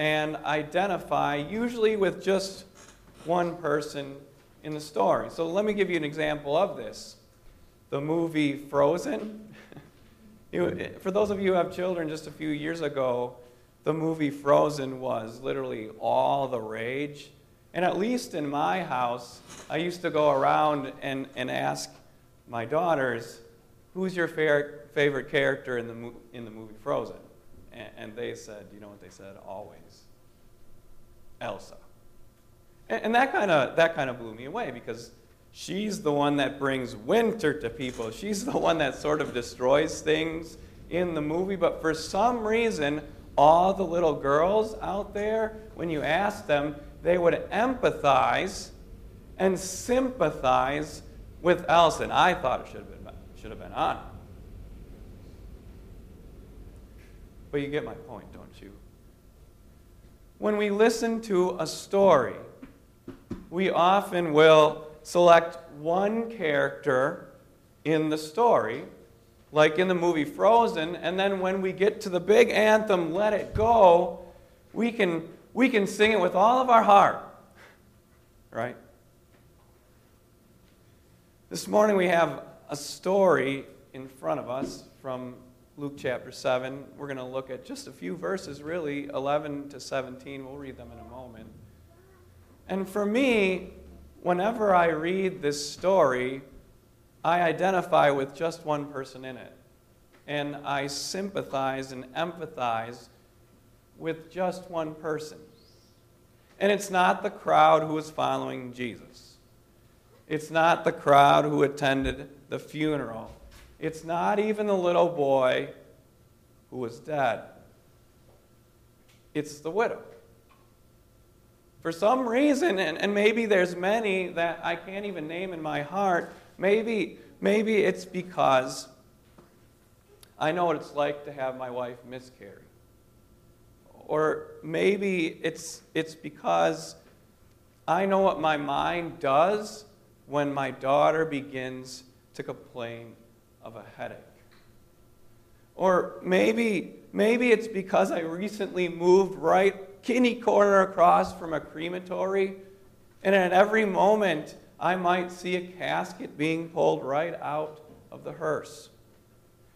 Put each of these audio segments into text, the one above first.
and identify, usually with just one person in the story. So let me give you an example of this. The movie Frozen. for those of you who have children, just a few years ago, the movie Frozen was literally all the rage. And at least in my house, I used to go around and, and ask my daughters, who's your favorite character in the, in the movie Frozen? And, and they said, you know what they said? Always. Elsa. And, and that kind of that kind of blew me away because she's the one that brings winter to people. She's the one that sort of destroys things in the movie. But for some reason, all the little girls out there, when you ask them, they would empathize and sympathize with Elsa. And I thought it should have been, should have been Anna. But you get my point, don't you? When we listen to a story, we often will select one character in the story, like in the movie Frozen, and then when we get to the big anthem, Let It Go, we can, we can sing it with all of our heart. Right? This morning we have a story in front of us from Luke chapter 7. We're going to look at just a few verses, really, 11 to 17. We'll read them in a moment. And for me, whenever I read this story, I identify with just one person in it. And I sympathize and empathize with just one person. And it's not the crowd who was following Jesus. It's not the crowd who attended the funeral. It's not even the little boy who was dead. It's the widow. For some reason, and, and maybe there's many that I can't even name in my heart, maybe, maybe it's because I know what it's like to have my wife miscarry. Or maybe it's, it's because I know what my mind does when my daughter begins to complain of a headache. Or maybe, maybe it's because I recently moved right kitty corner across from a crematory, and at every moment I might see a casket being pulled right out of the hearse.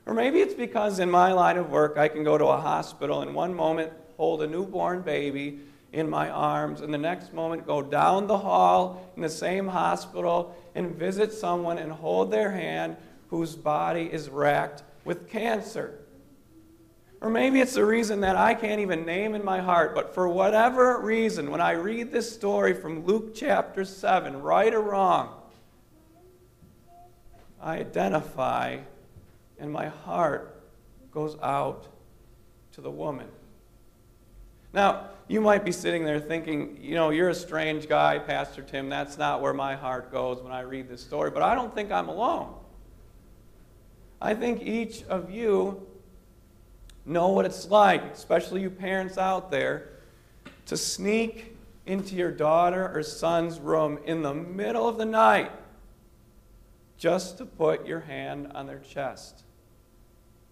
Or maybe it's because in my line of work I can go to a hospital and one moment hold a newborn baby in my arms, and the next moment go down the hall in the same hospital and visit someone and hold their hand whose body is racked with cancer. Or maybe it's the reason that I can't even name in my heart, but for whatever reason, when I read this story from Luke chapter 7, right or wrong, I identify and my heart goes out to the woman. Now, you might be sitting there thinking, you know, you're a strange guy, Pastor Tim. That's not where my heart goes when I read this story. But I don't think I'm alone. I think each of you know what it's like, especially you parents out there, to sneak into your daughter or son's room in the middle of the night just to put your hand on their chest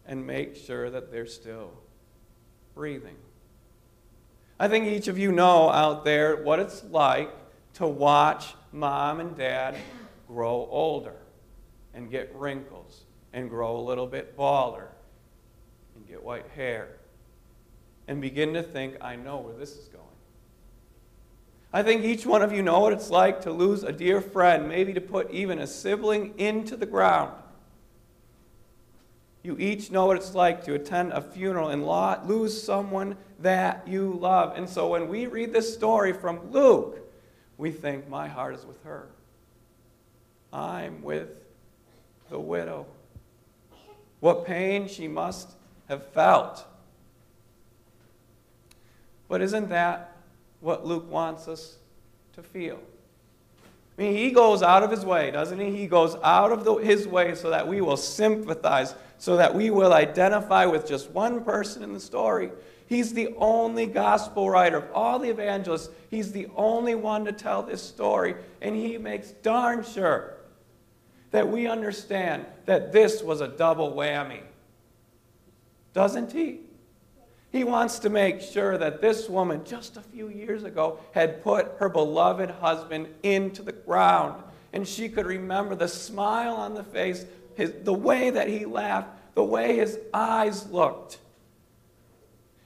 and make sure that they're still breathing. I think each of you know out there what it's like to watch mom and dad grow older and get wrinkles and grow a little bit balder and get white hair and begin to think, I know where this is going. I think each one of you know what it's like to lose a dear friend, maybe to put even a sibling into the ground. You each know what it's like to attend a funeral and lose someone that you love. And so when we read this story from Luke, we think, My heart is with her. I'm with the widow what pain she must have felt. But isn't that what Luke wants us to feel? I mean, he goes out of his way, doesn't he? He goes out of the, his way so that we will sympathize, so that we will identify with just one person in the story. He's the only gospel writer of all the evangelists. He's the only one to tell this story, and he makes darn sure that we understand that this was a double whammy. Doesn't he? He wants to make sure that this woman, just a few years ago, had put her beloved husband into the ground. And she could remember the smile on the face, his, the way that he laughed, the way his eyes looked.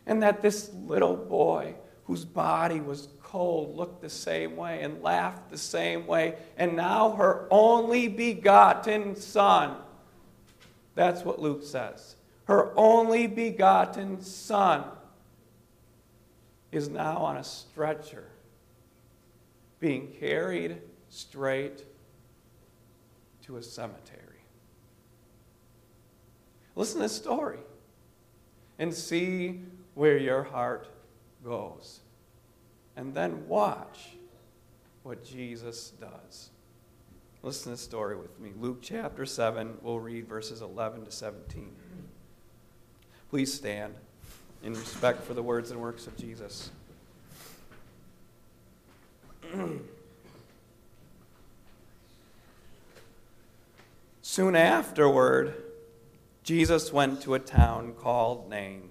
And that this little boy, whose body was cold, looked the same way and laughed the same way. And now her only begotten son. That's what Luke says. Her only begotten son is now on a stretcher, being carried straight to a cemetery. Listen to this story and see where your heart goes. And then watch what Jesus does. Listen to this story with me. Luke chapter 7, we'll read verses 11 to 17. Please stand in respect for the words and works of Jesus. Soon afterward, Jesus went to a town called Nain,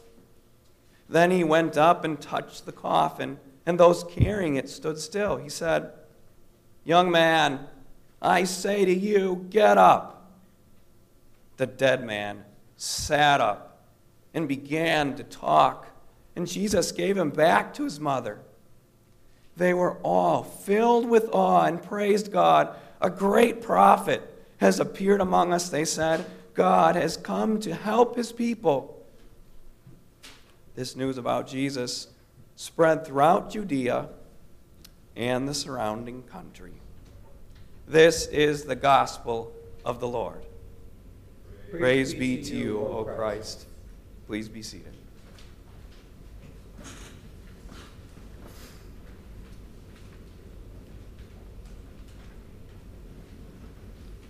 Then he went up and touched the coffin, and those carrying it stood still. He said, Young man, I say to you, get up. The dead man sat up and began to talk, and Jesus gave him back to his mother. They were all filled with awe and praised God. A great prophet has appeared among us, they said. God has come to help his people. This news about Jesus spread throughout Judea and the surrounding country. This is the gospel of the Lord. Praise, Praise be, to you, O Christ. Christ. Please be seated.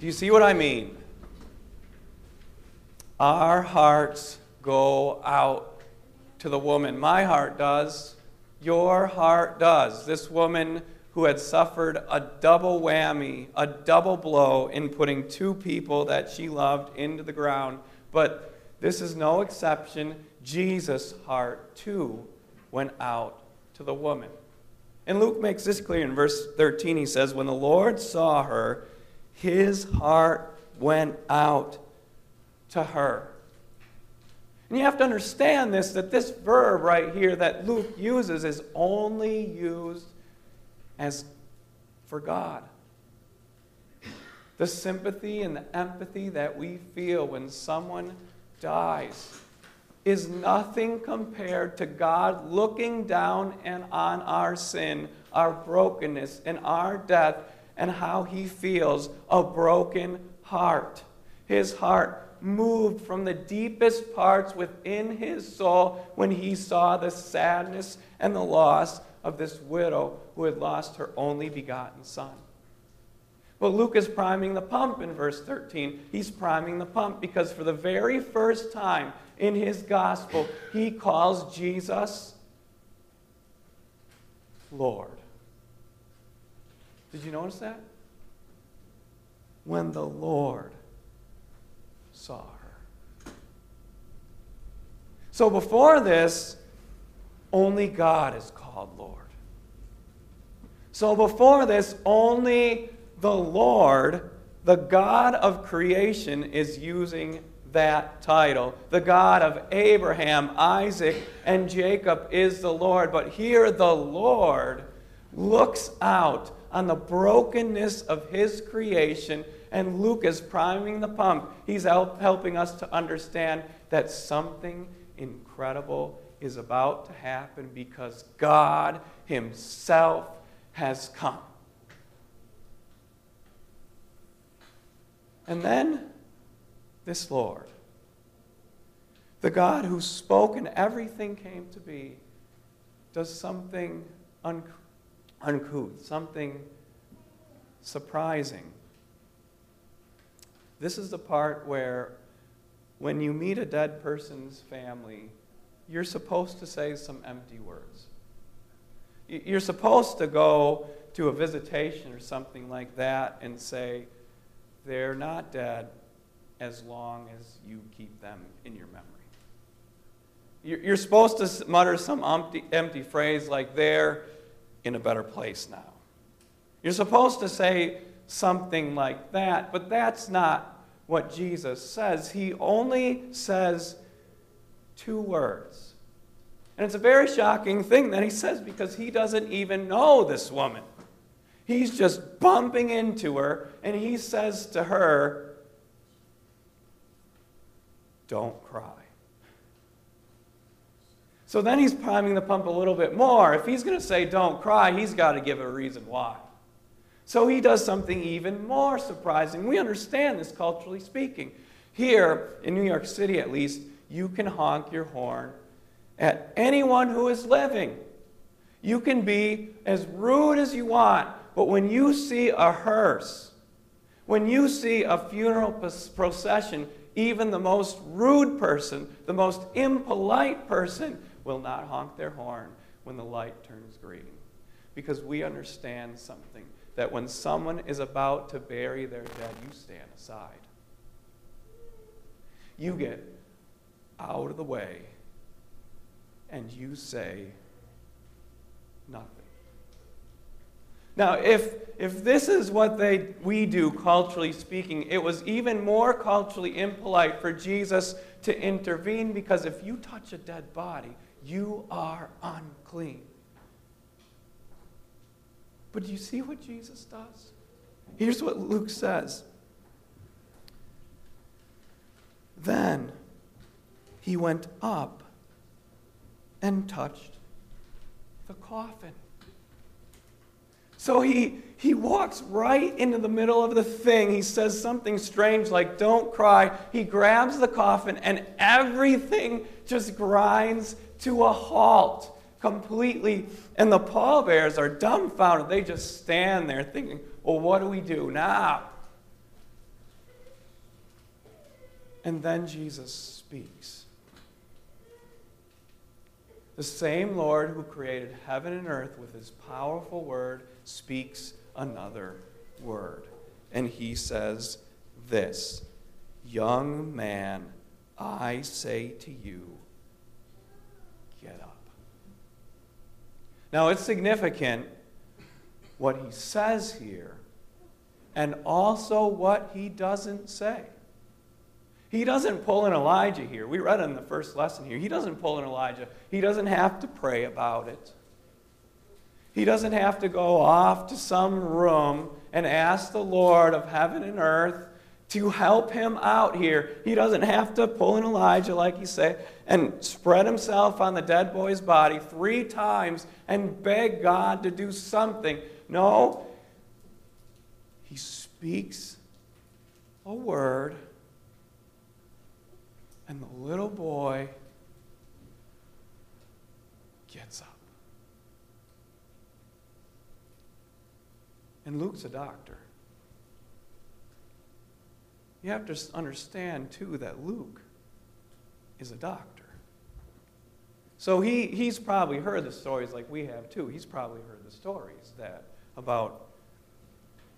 Do you see what I mean? Our hearts go out to the woman. My heart does. Your heart does. This woman who had suffered a double whammy, a double blow in putting two people that she loved into the ground. But this is no exception. Jesus' heart, too, went out to the woman. And Luke makes this clear in verse 13. He says, When the Lord saw her, his heart went out to her. And you have to understand this that this verb right here that Luke uses is only used as for God. The sympathy and the empathy that we feel when someone dies is nothing compared to God looking down and on our sin, our brokenness, and our death, and how he feels a broken heart. His heart moved from the deepest parts within his soul when he saw the sadness and the loss of this widow who had lost her only begotten son. Well, Luke is priming the pump in verse 13. He's priming the pump because for the very first time in his gospel, he calls Jesus Lord. Did you notice that? When the Lord saw her. So before this, only God is called Lord. So before this, only the Lord, the God of creation, is using that title. The God of Abraham, Isaac, and Jacob is the Lord. But here, the Lord looks out on the brokenness of his creation and Luke is priming the pump. He's help, helping us to understand that something incredible is about to happen because God Himself has come. And then this Lord, the God who spoke and everything came to be, does something uncouth, something surprising. This is the part where, when you meet a dead person's family, you're supposed to say some empty words. You're supposed to go to a visitation or something like that and say, they're not dead as long as you keep them in your memory. You're supposed to mutter some empty, empty phrase like, they're in a better place now. You're supposed to say something like that, but that's not what Jesus says. He only says two words. And it's a very shocking thing that he says because he doesn't even know this woman. He's just bumping into her, and he says to her, Don't cry. So then he's priming the pump a little bit more. If he's going to say, Don't cry, he's got to give a reason why. So he does something even more surprising. We understand this culturally speaking. Here, in New York City at least, you can honk your horn at anyone who is living. You can be as rude as you want, but when you see a hearse, when you see a funeral procession, even the most rude person, the most impolite person, will not honk their horn when the light turns green. Because we understand something that when someone is about to bury their dead, you stand aside. You get out of the way and you say nothing. Now, if, if this is what they, we do, culturally speaking, it was even more culturally impolite for Jesus to intervene because if you touch a dead body, you are unclean. But do you see what Jesus does? Here's what Luke says. Then he went up and touched the coffin. So he, he walks right into the middle of the thing. He says something strange like, Don't cry. He grabs the coffin, and everything just grinds to a halt completely. And the pallbearers are dumbfounded. They just stand there thinking, well, what do we do now? And then Jesus speaks. The same Lord who created heaven and earth with his powerful word speaks another word. And he says this Young man, I say to you, get up. Now, it's significant what he says here and also what he doesn't say. He doesn't pull an Elijah here. We read in the first lesson here. He doesn't pull an Elijah. He doesn't have to pray about it. He doesn't have to go off to some room and ask the Lord of heaven and earth to help him out here. He doesn't have to pull an Elijah, like he said, and spread himself on the dead boy's body three times and beg God to do something. No, he speaks a word, and the little boy gets up. And Luke's a doctor. You have to understand, too, that Luke is a doctor. So he, he's probably heard the stories like we have, too. He's probably heard the stories that about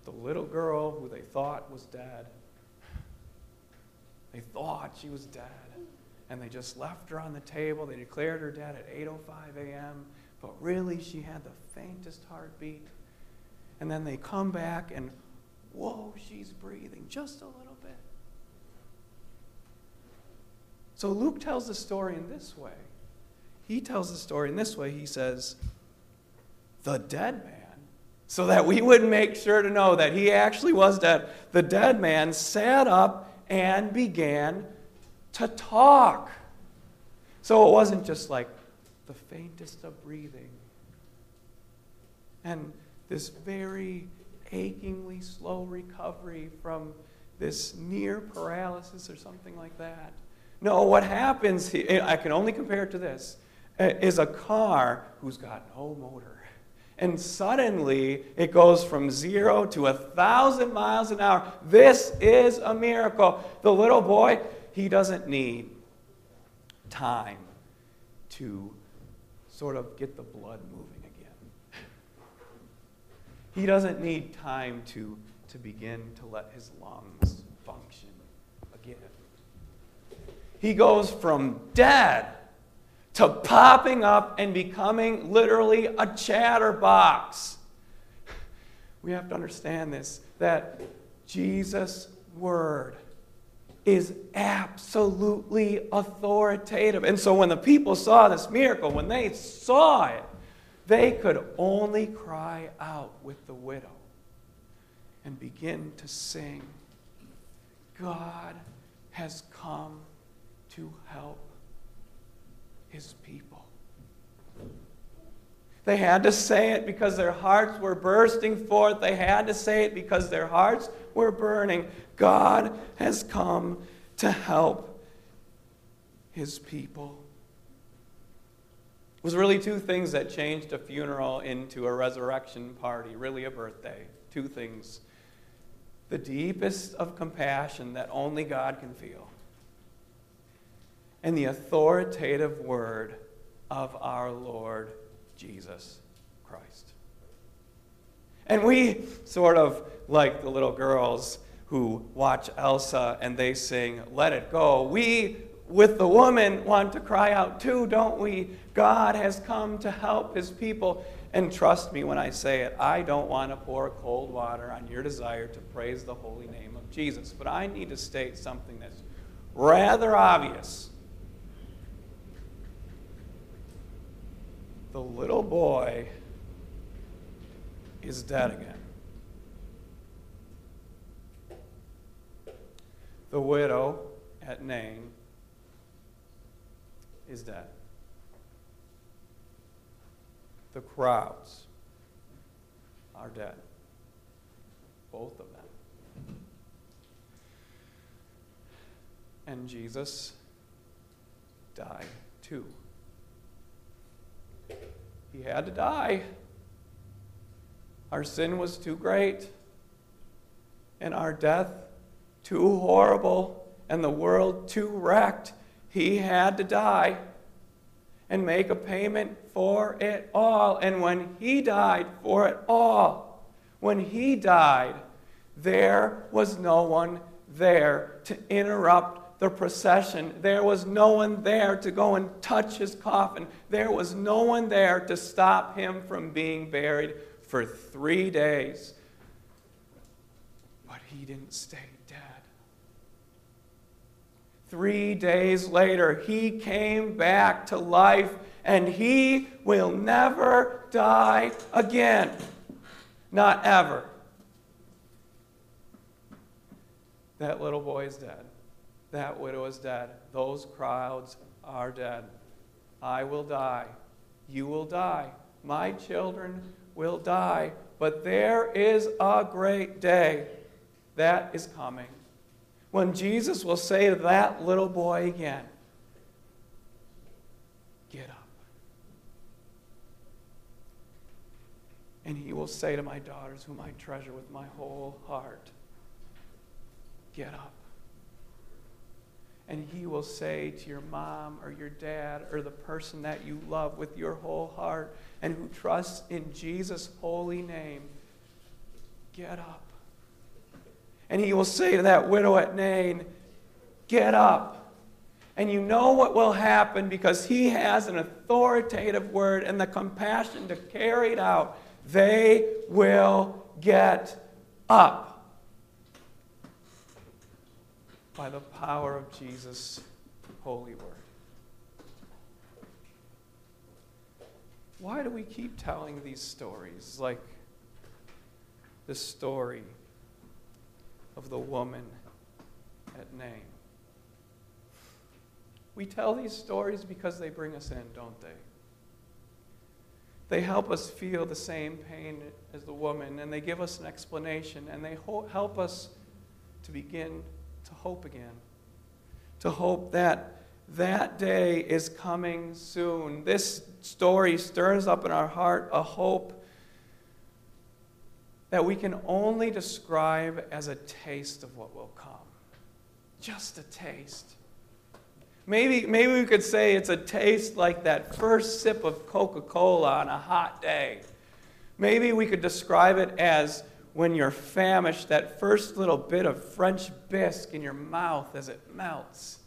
the little girl who they thought was dead. They thought she was dead. And they just left her on the table. They declared her dead at 8.05 a.m. But really, she had the faintest heartbeat. And then they come back and, whoa, she's breathing just a little bit. So Luke tells the story in this way. He tells the story in this way. He says, the dead man, so that we would make sure to know that he actually was dead, the dead man sat up and began to talk. So it wasn't just like the faintest of breathing. And this very achingly slow recovery from this near paralysis or something like that. No, what happens, I can only compare it to this, uh, is a car who's got no motor. And suddenly it goes from zero to a thousand miles an hour. This is a miracle. The little boy, he doesn't need time to sort of get the blood moving again. He doesn't need time to, to begin to let his lungs function again. He goes from dead to popping up and becoming literally a chatterbox. We have to understand this that Jesus' word is absolutely authoritative. And so when the people saw this miracle, when they saw it, they could only cry out with the widow and begin to sing, God has come to help his people. They had to say it because their hearts were bursting forth. They had to say it because their hearts were burning. God has come to help his people. It was really two things that changed a funeral into a resurrection party, really a birthday. Two things. The deepest of compassion that only God can feel and the authoritative word of our Lord Jesus Christ. And we sort of like the little girls who watch Elsa and they sing, Let It Go. We, with the woman, want to cry out too, don't we? God has come to help his people. And trust me when I say it, I don't want to pour cold water on your desire to praise the holy name of Jesus. But I need to state something that's rather obvious the little boy is dead again. The widow at Nain is dead. The crowds are dead. Both of them. And Jesus died too. He had to die. Our sin was too great, and our death too horrible, and the world too wrecked. He had to die and make a payment for it all. And when he died for it all, when he died, there was no one there to interrupt the procession. There was no one there to go and touch his coffin. There was no one there to stop him from being buried for three days. But he didn't stay dead. Three days later, he came back to life, and he will never die again. Not ever. That little boy is dead. That widow is dead. Those crowds are dead. I will die. You will die. My children will die. But there is a great day that is coming when Jesus will say to that little boy again, Get up. And he will say to my daughters, whom I treasure with my whole heart, Get up and he will say to your mom or your dad or the person that you love with your whole heart and who trusts in Jesus' holy name, get up. And he will say to that widow at Nain, get up. And you know what will happen because he has an authoritative word and the compassion to carry it out. They will get up. By the power of Jesus' holy word. Why do we keep telling these stories like the story of the woman at Nain? We tell these stories because they bring us in, don't they? They help us feel the same pain as the woman, and they give us an explanation, and they help us to begin to hope again, to hope that that day is coming soon. This story stirs up in our heart a hope that we can only describe as a taste of what will come. Just a taste. Maybe, maybe we could say it's a taste like that first sip of Coca Cola on a hot day. Maybe we could describe it as when you're famished, that first little bit of French bisque in your mouth as it melts.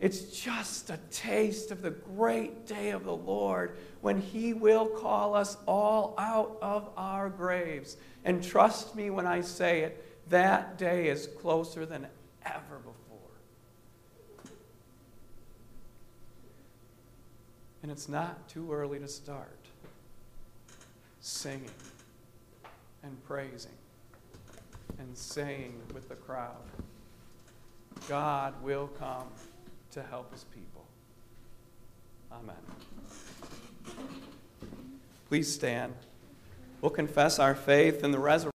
It's just a taste of the great day of the Lord when He will call us all out of our graves. And trust me when I say it, that day is closer than ever before. And it's not too early to start singing and praising and saying with the crowd, God will come to help his people. Amen. Please stand. We'll confess our faith in the resurrection.